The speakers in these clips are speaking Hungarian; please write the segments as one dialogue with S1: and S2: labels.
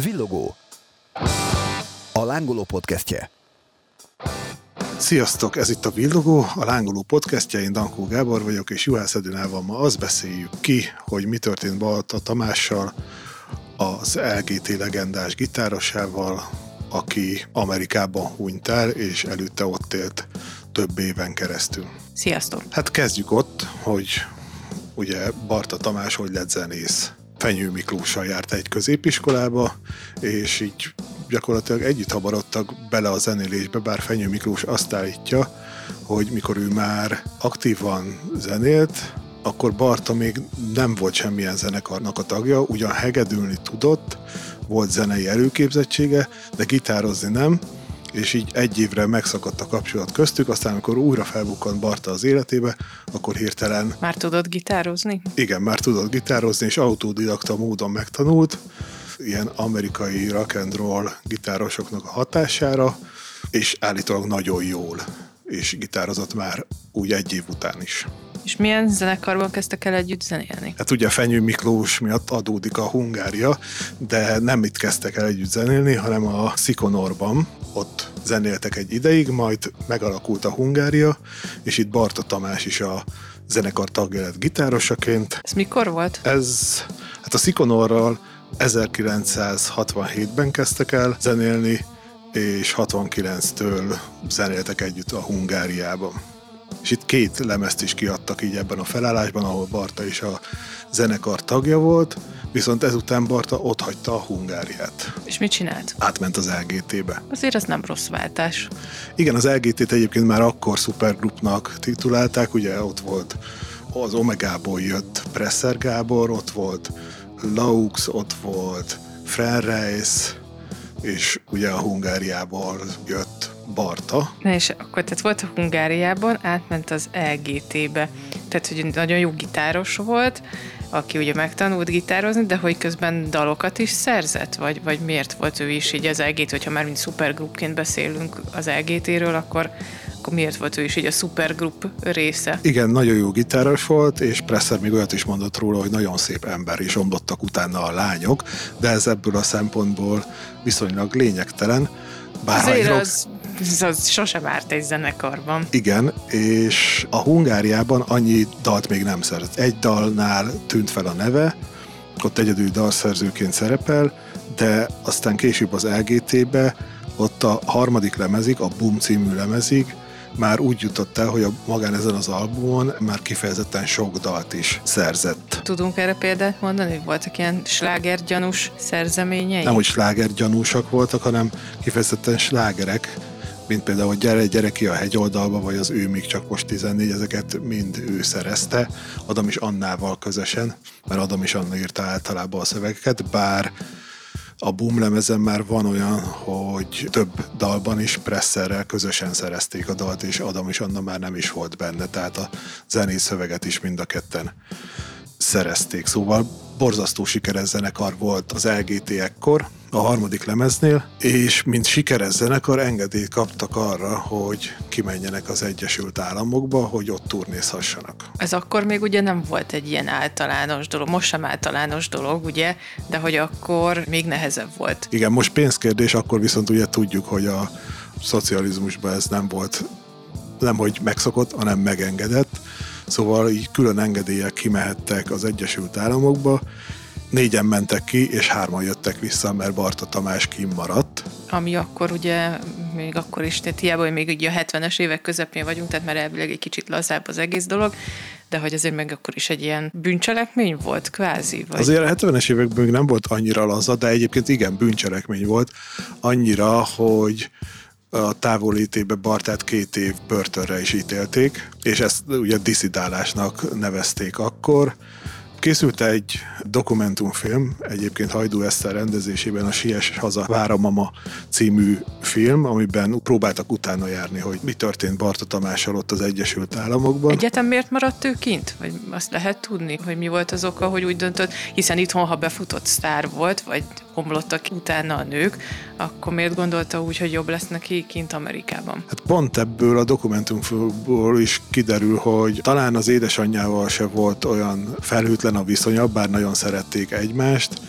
S1: Villogó. A lángoló podcastje.
S2: Sziasztok, ez itt a Villogó, a lángoló podcastje, én Dankó Gábor vagyok, és Juhász Edinával ma azt beszéljük ki, hogy mi történt Balta Tamással, az LGT legendás gitárosával, aki Amerikában hunyt el, és előtte ott élt több éven keresztül.
S3: Sziasztok!
S2: Hát kezdjük ott, hogy ugye Barta Tamás hogy lett zenész. Fenyő Miklóssal járt egy középiskolába, és így gyakorlatilag együtt habarodtak bele a zenélésbe, bár Fenyő Miklós azt állítja, hogy mikor ő már aktívan zenélt, akkor Barta még nem volt semmilyen zenekarnak a tagja, ugyan hegedülni tudott, volt zenei előképzettsége, de gitározni nem, és így egy évre megszakadt a kapcsolat köztük, aztán amikor újra felbukkant Barta az életébe, akkor hirtelen...
S3: Már tudod gitározni?
S2: Igen, már tudott gitározni, és autodidakta módon megtanult, ilyen amerikai rock and roll gitárosoknak a hatására, és állítólag nagyon jól, és gitározott már úgy egy év után is.
S3: És milyen zenekarban kezdtek el együtt zenélni?
S2: Hát ugye Fenyő Miklós miatt adódik a Hungária, de nem itt kezdtek el együtt zenélni, hanem a Szikonorban. Ott zenéltek egy ideig, majd megalakult a Hungária, és itt Barta Tamás is a zenekar tagja lett gitárosaként.
S3: Ez mikor volt?
S2: Ez, hát a Szikonorral 1967-ben kezdtek el zenélni, és 69-től zenéltek együtt a Hungáriában. És itt két lemezt is kiadtak így ebben a felállásban, ahol Barta is a zenekar tagja volt, viszont ezután Barta ott hagyta a Hungáriát.
S3: És mit csinált?
S2: Átment az LGT-be.
S3: Azért ez nem rossz váltás.
S2: Igen, az LGT-t egyébként már akkor szupergrupnak titulálták, ugye ott volt az Omegából jött Presser Gábor, ott volt Laux, ott volt Frenreis, és ugye a Hungáriából jött Barta.
S3: Na és akkor tehát volt a Hungáriában, átment az LGT-be. Tehát, hogy nagyon jó gitáros volt, aki ugye megtanult gitározni, de hogy közben dalokat is szerzett? Vagy, vagy miért volt ő is így az LGT, hogyha már mint szupergrupként beszélünk az LGT-ről, akkor, akkor miért volt ő is így a szupergrup része?
S2: Igen, nagyon jó gitáros volt, és Presser még olyat is mondott róla, hogy nagyon szép ember, és omlottak utána a lányok, de ez ebből a szempontból viszonylag lényegtelen.
S3: Bár Azért rock... az, az, az sosem árt egy zenekarban.
S2: Igen, és a Hungáriában annyi dalt még nem szerzett. Egy dalnál tűnt fel a neve, ott egyedül dalszerzőként szerepel, de aztán később az LGT-be, ott a harmadik lemezig, a Boom című lemezig már úgy jutott el, hogy a magán ezen az albumon már kifejezetten sok dalt is szerzett.
S3: Tudunk erre példát mondani, hogy voltak ilyen slágergyanús szerzeményei?
S2: Nem, hogy slágergyanúsak voltak, hanem kifejezetten slágerek, mint például, gyere, gyere ki a hegyoldalba, vagy az ő még csak most 14, ezeket mind ő szerezte, Adam is Annával közösen, mert Adam is Anna írta általában a szövegeket, bár a Boom lemezen már van olyan, hogy több dalban is presszerrel közösen szerezték a dalt, és Adam és Anna már nem is volt benne, tehát a zenés szöveget is mind a ketten szerezték. Szóval borzasztó sikeres zenekar volt az LGT ekkor, a harmadik lemeznél, és mint sikeres zenekar engedélyt kaptak arra, hogy kimenjenek az Egyesült Államokba, hogy ott turnézhassanak.
S3: Ez akkor még ugye nem volt egy ilyen általános dolog, most sem általános dolog, ugye, de hogy akkor még nehezebb volt.
S2: Igen, most pénzkérdés, akkor viszont ugye tudjuk, hogy a szocializmusban ez nem volt, nem hogy megszokott, hanem megengedett. Szóval így külön engedélyek kimehettek az Egyesült Államokba, négyen mentek ki, és hárman jöttek vissza, mert Barta Tamás kimaradt.
S3: Ami akkor ugye, még akkor is, tehát hiába, hogy még ugye a 70-es évek közepén vagyunk, tehát már elvileg egy kicsit lazább az egész dolog, de hogy azért meg akkor is egy ilyen bűncselekmény volt, kvázi?
S2: Vagy? Azért a 70-es években még nem volt annyira laza, de egyébként igen, bűncselekmény volt. Annyira, hogy a távolítébe Bartát két év börtönre is ítélték, és ezt ugye diszidálásnak nevezték akkor. Készült egy dokumentumfilm, egyébként Hajdú Eszter rendezésében a Sies Haza Váramama című film, amiben próbáltak utána járni, hogy mi történt Barta Tamással ott az Egyesült Államokban.
S3: Egyetem miért maradt ő kint? Vagy azt lehet tudni, hogy mi volt az oka, hogy úgy döntött, hiszen itthon, ha befutott sztár volt, vagy omlottak utána a nők, akkor miért gondolta úgy, hogy jobb lesz neki kint Amerikában?
S2: Hát pont ebből a dokumentumból is kiderül, hogy talán az édesanyjával se volt olyan felhőtlen a viszonya, bár nagyon szerették egymást,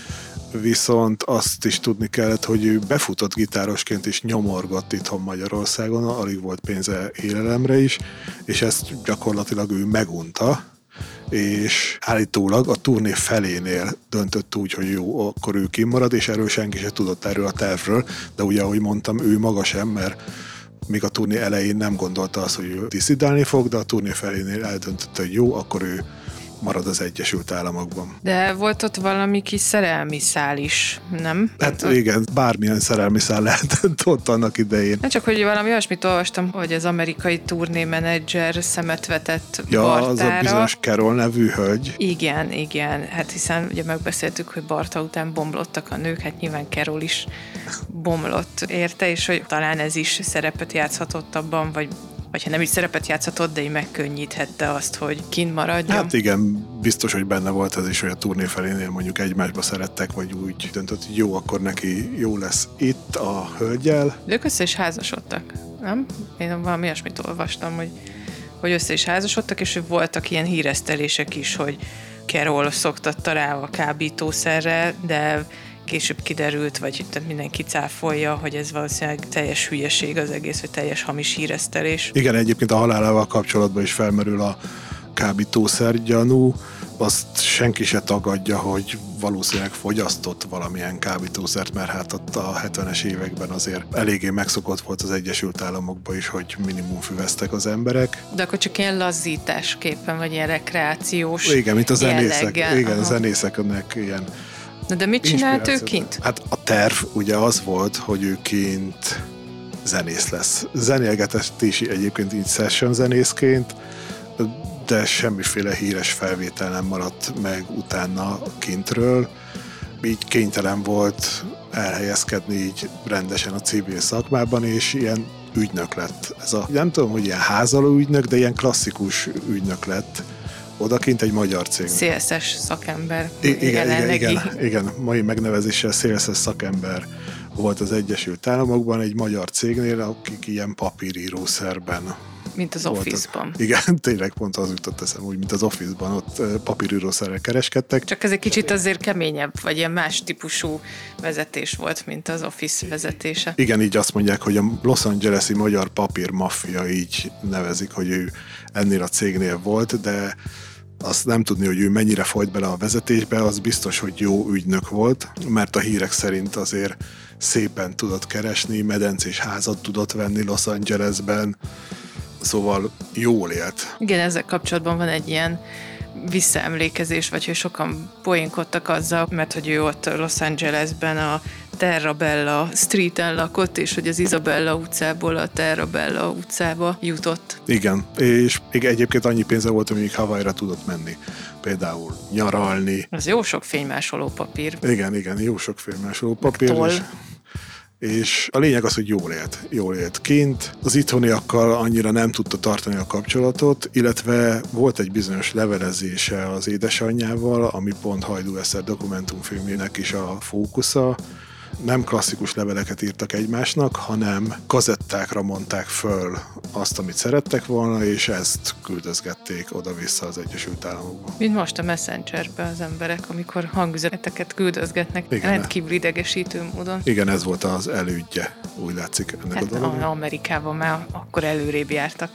S2: viszont azt is tudni kellett, hogy ő befutott gitárosként is nyomorgott itthon Magyarországon, alig volt pénze élelemre is, és ezt gyakorlatilag ő megunta, és állítólag a turné felénél döntött úgy, hogy jó, akkor ő kimarad, és erről senki se tudott erről a tervről, de ugye, ahogy mondtam, ő maga sem, mert még a turné elején nem gondolta azt, hogy ő diszidálni fog, de a turné felénél eldöntötte, hogy jó, akkor ő marad az Egyesült Államokban.
S3: De volt ott valami kis szerelmi szál is, nem?
S2: Hát igen, bármilyen szerelmi szál lehetett ott annak idején.
S3: Nem csak, hogy valami olyasmit olvastam, hogy az amerikai menedzser szemet vetett
S2: Ja,
S3: Bartára.
S2: az a bizonyos Carol nevű hölgy.
S3: Igen, igen. Hát hiszen ugye megbeszéltük, hogy Barta után bomlottak a nők, hát nyilván Carol is bomlott érte, és hogy talán ez is szerepet játszhatott abban, vagy vagy ha nem is szerepet játszhatott, de így megkönnyíthette azt, hogy kint maradjon.
S2: Hát igen, biztos, hogy benne volt ez is, hogy a turné felénél mondjuk egymásba szerettek, vagy úgy döntött, hogy jó, akkor neki jó lesz itt a hölgyel.
S3: De ők össze is házasodtak, nem? Én valami olyasmit olvastam, hogy, hogy össze is házasodtak, és voltak ilyen híresztelések is, hogy Carol szoktatta rá a kábítószerre, de később kiderült, vagy tehát mindenki cáfolja, hogy ez valószínűleg teljes hülyeség az egész, vagy teljes hamis híresztelés.
S2: Igen, egyébként a halálával kapcsolatban is felmerül a kábítószer gyanú, azt senki se tagadja, hogy valószínűleg fogyasztott valamilyen kábítószert, mert hát ott a 70-es években azért eléggé megszokott volt az Egyesült Államokban is, hogy minimum füvesztek az emberek.
S3: De akkor csak ilyen lazításképpen, vagy ilyen rekreációs
S2: Igen, mint a zenészek.
S3: jelleggel.
S2: Igen,
S3: Aha.
S2: a zenészeknek ilyen
S3: Na de mit csinált ő kint?
S2: Hát a terv ugye az volt, hogy ő kint zenész lesz. Zenélgetett is egyébként így session zenészként, de semmiféle híres felvétel nem maradt meg utána kintről. Így kénytelen volt elhelyezkedni így rendesen a civil szakmában, és ilyen ügynök lett. Ez a, nem tudom, hogy ilyen házaló ügynök, de ilyen klasszikus ügynök lett odakint egy magyar cég.
S3: CSS szakember.
S2: I- igen, igen, igen, igen, mai megnevezéssel CSS szakember volt az Egyesült Államokban egy magyar cégnél, akik ilyen papírírószerben
S3: Mint az. Office-ban.
S2: Igen, tényleg pont az jutott eszem, úgy, mint az Office-ban, ott papírírószerrel kereskedtek.
S3: Csak ez egy kicsit azért keményebb, vagy ilyen más típusú vezetés volt, mint az Office vezetése.
S2: Igen, így azt mondják, hogy a Los Angeles-i magyar papír maffia így nevezik, hogy ő ennél a cégnél volt, de azt nem tudni, hogy ő mennyire folyt bele a vezetésbe, az biztos, hogy jó ügynök volt, mert a hírek szerint azért szépen tudott keresni, medencés házat tudott venni Los Angelesben, szóval jól élt.
S3: Igen, ezzel kapcsolatban van egy ilyen visszaemlékezés, vagy hogy sokan poénkodtak azzal, mert hogy ő ott Los Angelesben a Terra Bella Streeten lakott, és hogy az Isabella utcából a Terra Bella utcába jutott.
S2: Igen, és még egyébként annyi pénze volt, hogy Hawaii-ra tudott menni. Például nyaralni.
S3: Ez jó sok fénymásoló papír.
S2: Igen, igen, jó sok filmásoló papír.
S3: Toll.
S2: És, és a lényeg az, hogy jól élt. Jól élt kint. Az itthoniakkal annyira nem tudta tartani a kapcsolatot, illetve volt egy bizonyos levelezése az édesanyjával, ami pont Hajdú Eszter dokumentumfilmének is a fókusza. Nem klasszikus leveleket írtak egymásnak, hanem kazettákra mondták föl azt, amit szerettek volna, és ezt küldözgették oda-vissza az Egyesült Államokba.
S3: Mint most a Messengerbe az emberek, amikor hangüzeneteket küldözgetnek
S2: Igen.
S3: rendkívül idegesítő módon.
S2: Igen, ez volt az elődje, úgy látszik ennek a
S3: Hát
S2: dolognak.
S3: a- Amerikában már akkor előrébb jártak.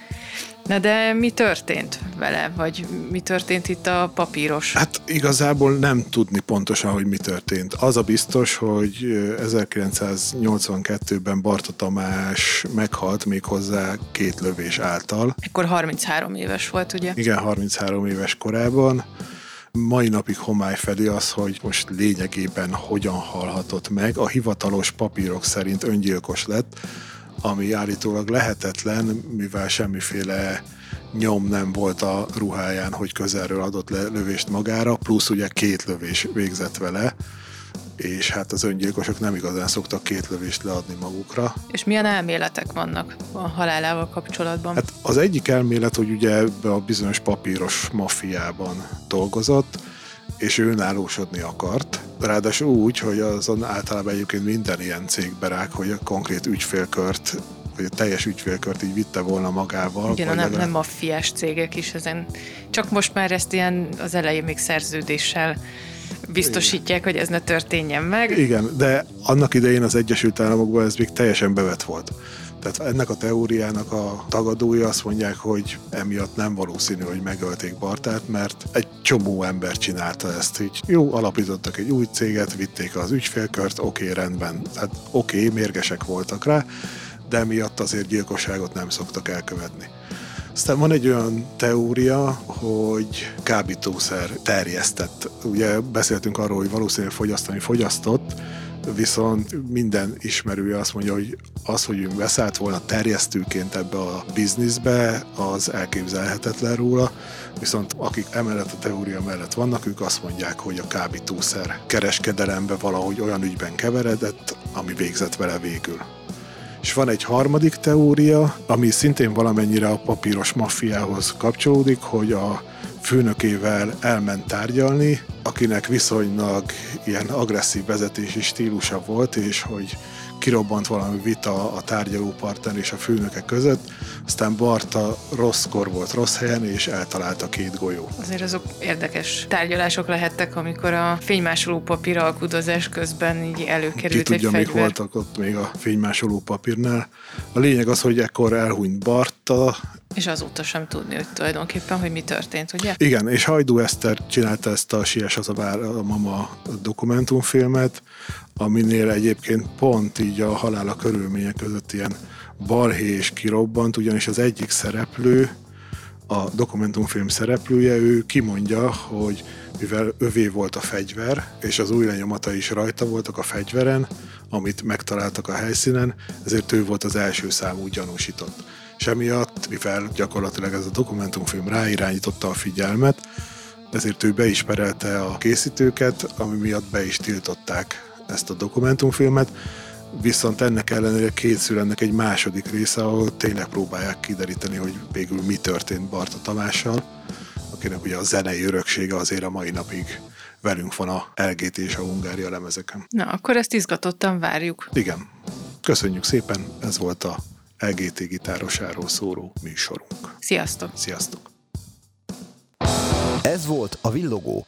S3: Na de mi történt vele? Vagy mi történt itt a papíros?
S2: Hát igazából nem tudni pontosan, hogy mi történt. Az a biztos, hogy ö, 1982-ben Barta Tamás meghalt még hozzá két lövés által.
S3: Akkor 33 éves volt, ugye?
S2: Igen, 33 éves korában. Mai napig homály fedi az, hogy most lényegében hogyan halhatott meg. A hivatalos papírok szerint öngyilkos lett, ami állítólag lehetetlen, mivel semmiféle nyom nem volt a ruháján, hogy közelről adott le lövést magára, plusz ugye két lövés végzett vele, és hát az öngyilkosok nem igazán szoktak két lövést leadni magukra.
S3: És milyen elméletek vannak a halálával kapcsolatban?
S2: Hát az egyik elmélet, hogy ugye ebbe a bizonyos papíros maffiában dolgozott, és ő önállósodni akart. Ráadásul úgy, hogy azon általában egyébként minden ilyen cégbe rák, hogy a konkrét ügyfélkört, vagy a teljes ügyfélkört így vitte volna magával.
S3: Igen, nem,
S2: legalább-
S3: nem maffiás cégek is ezen. Csak most már ezt ilyen az elején még szerződéssel biztosítják, hogy ez ne történjen meg.
S2: Igen, de annak idején az Egyesült Államokban ez még teljesen bevet volt. Tehát ennek a teóriának a tagadói azt mondják, hogy emiatt nem valószínű, hogy megölték Bartát, mert egy csomó ember csinálta ezt. Így jó, alapítottak egy új céget, vitték az ügyfélkört, oké, rendben. Tehát oké, mérgesek voltak rá, de emiatt azért gyilkosságot nem szoktak elkövetni. Aztán van egy olyan teória, hogy kábítószer terjesztett. Ugye beszéltünk arról, hogy valószínűleg fogyasztani fogyasztott, viszont minden ismerője azt mondja, hogy az, hogy ő beszállt volna terjesztőként ebbe a bizniszbe, az elképzelhetetlen róla, viszont akik emellett a teória mellett vannak, ők azt mondják, hogy a kábítószer kereskedelembe valahogy olyan ügyben keveredett, ami végzett vele végül. És van egy harmadik teória, ami szintén valamennyire a papíros maffiához kapcsolódik, hogy a főnökével elment tárgyalni, akinek viszonylag ilyen agresszív vezetési stílusa volt, és hogy kirobbant valami vita a tárgyalópartner és a főnöke között, aztán Barta rosszkor volt rossz helyen, és eltalálta két golyó.
S3: Azért azok érdekes tárgyalások lehettek, amikor a fénymásoló papír alkudozás közben így előkerült
S2: Ki tudja,
S3: egy fegyver.
S2: voltak ott még a fénymásoló papírnál. A lényeg az, hogy ekkor elhunyt Barta,
S3: És azóta sem tudni, hogy tulajdonképpen, hogy mi történt, ugye?
S2: Igen, és Hajdú Eszter csinálta ezt a Sies az a, bár, a mama dokumentumfilmet, aminél egyébként pont így a halála körülmények között ilyen balhé és kirobbant, ugyanis az egyik szereplő, a dokumentumfilm szereplője, ő kimondja, hogy mivel övé volt a fegyver, és az új lenyomata is rajta voltak a fegyveren, amit megtaláltak a helyszínen, ezért ő volt az első számú gyanúsított. És emiatt, mivel gyakorlatilag ez a dokumentumfilm ráirányította a figyelmet, ezért ő be is perelte a készítőket, ami miatt be is tiltották ezt a dokumentumfilmet, viszont ennek ellenére készül ennek egy második része, ahol tényleg próbálják kideríteni, hogy végül mi történt Barta Tamással, akinek ugye a zenei öröksége azért a mai napig velünk van a LGT és a Hungária lemezeken.
S3: Na, akkor ezt izgatottan várjuk.
S2: Igen. Köszönjük szépen, ez volt a LGT gitárosáról szóró műsorunk.
S3: Sziasztok!
S2: Sziasztok!
S1: Ez volt a Villogó,